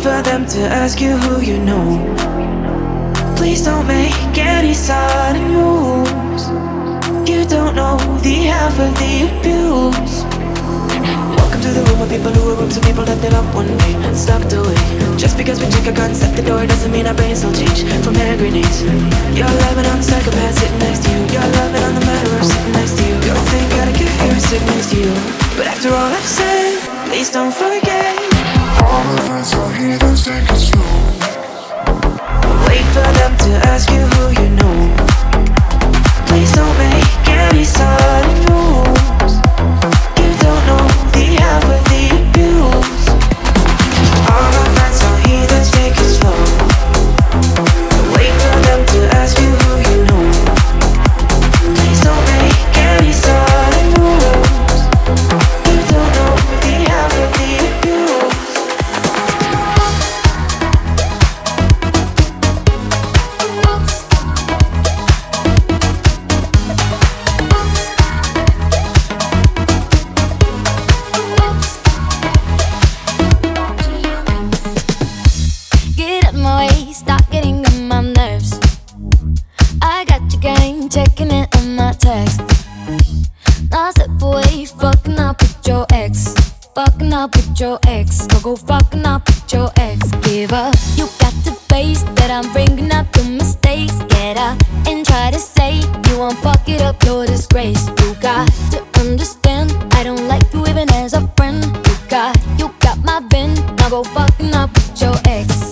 For them to ask you who you know. Please don't make any sudden moves. You don't know the half of the abuse. Welcome to the room of people who are rooms of people that they love one day. Stepped away. Just because we check a gun, set the door doesn't mean our brains will change from hand grenades. You're loving on the psychopath sitting next to you. You're loving on the murderer sitting next to you. You think gotta get here sitting next to you. But after all I've said, please don't forget. All my friends are heathens, take it. Wait for them to ask you who you know. Please don't up with your ex. Go go fucking up with your ex. Give up. You got to face that I'm bringing up your mistakes. Get up and try to say you won't fuck it up, your disgrace. You got to understand I don't like you even as a friend. You got, you got my bin. Now go fucking up with your ex.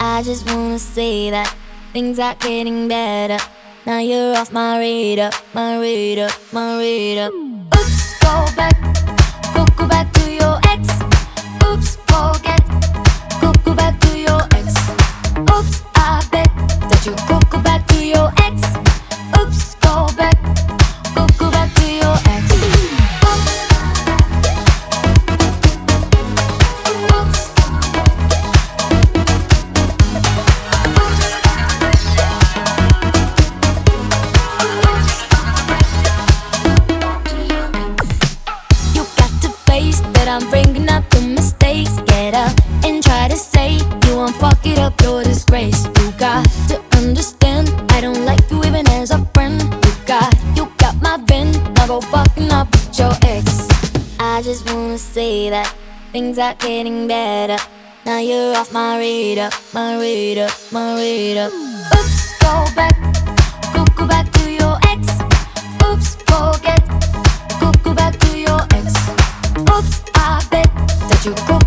I just wanna say that things are getting better. Now you're off my radar, my radar, my radar. Oops, go back, go fucking up with your ex. I just wanna say that things are getting better. Now you're off my radar, my radar, my radar. Oops, go back, go, go back to your ex. Oops, forget, go, go back to your ex. Oops, I bet that you go.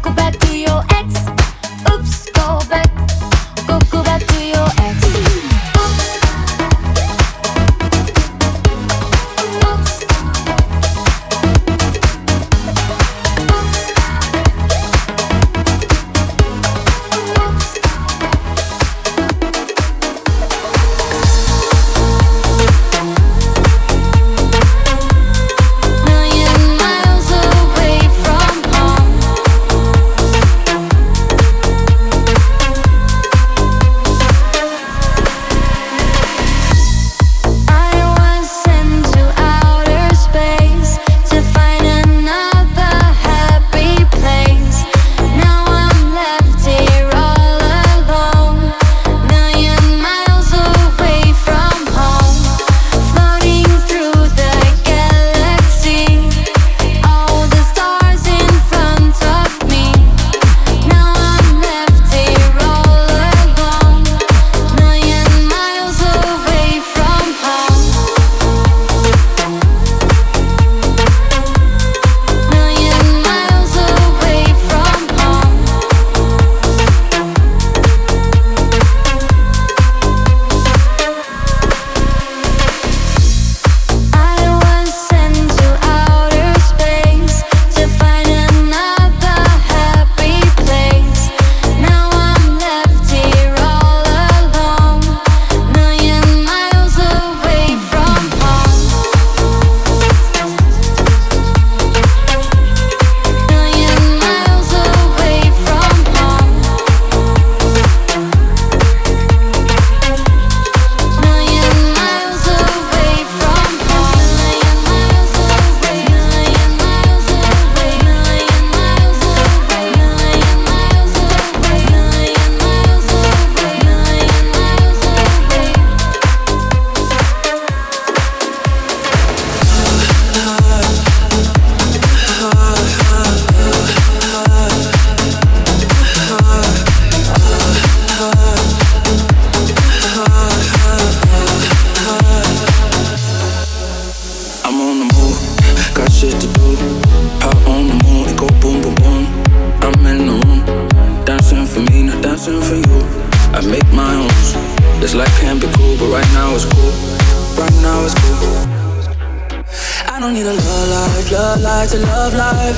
don't need a love life, love life to love life.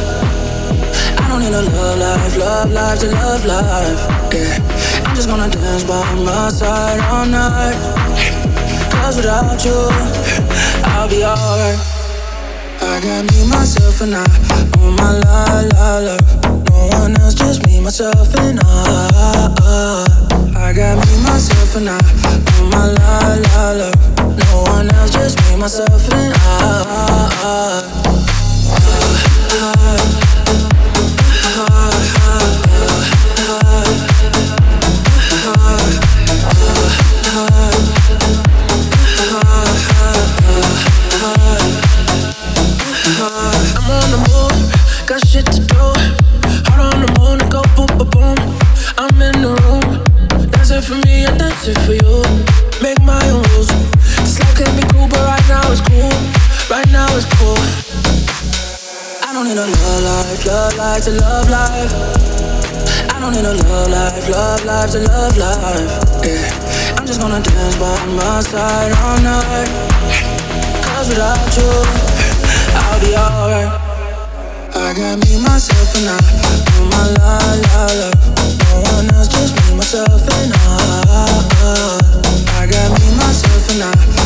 I don't need a love life, love life to love life. Yeah, I'm just gonna dance by my side all night. Cause without you, I'll be alright. I got me, myself, and I on my la la love. No one else, just me, myself, and I. I got me, myself, and I. On my la la la. No one else, just me, myself, and I. I, I. love life, love life to love life. I don't need a love life, love life to love life. Yeah. I'm just gonna dance by my side all night. Cause without you, I'll be alright. I got me, myself, and I do my la la la. No one else, just me, myself, and I. I got me, myself, and I.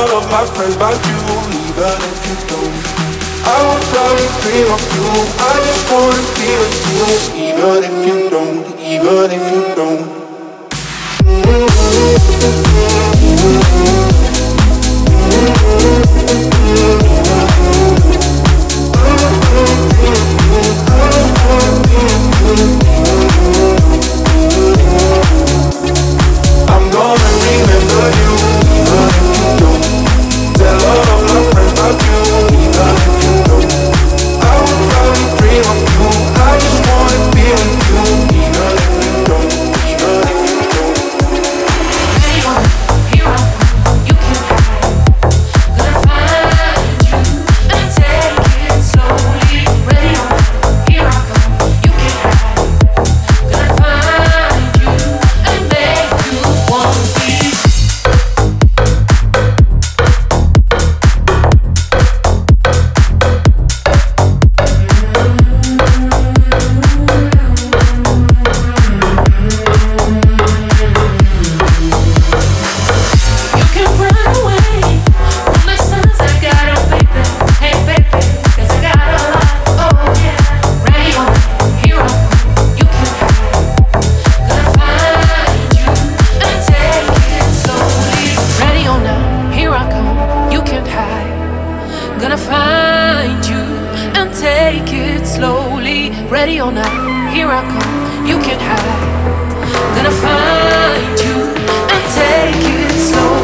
all of my friends about you, even if you don't. I will probably dream of you. I just wanna be with you, even if you don't, even if you don't. I'm Here I come, you can't hide. Gonna find you and take it slow.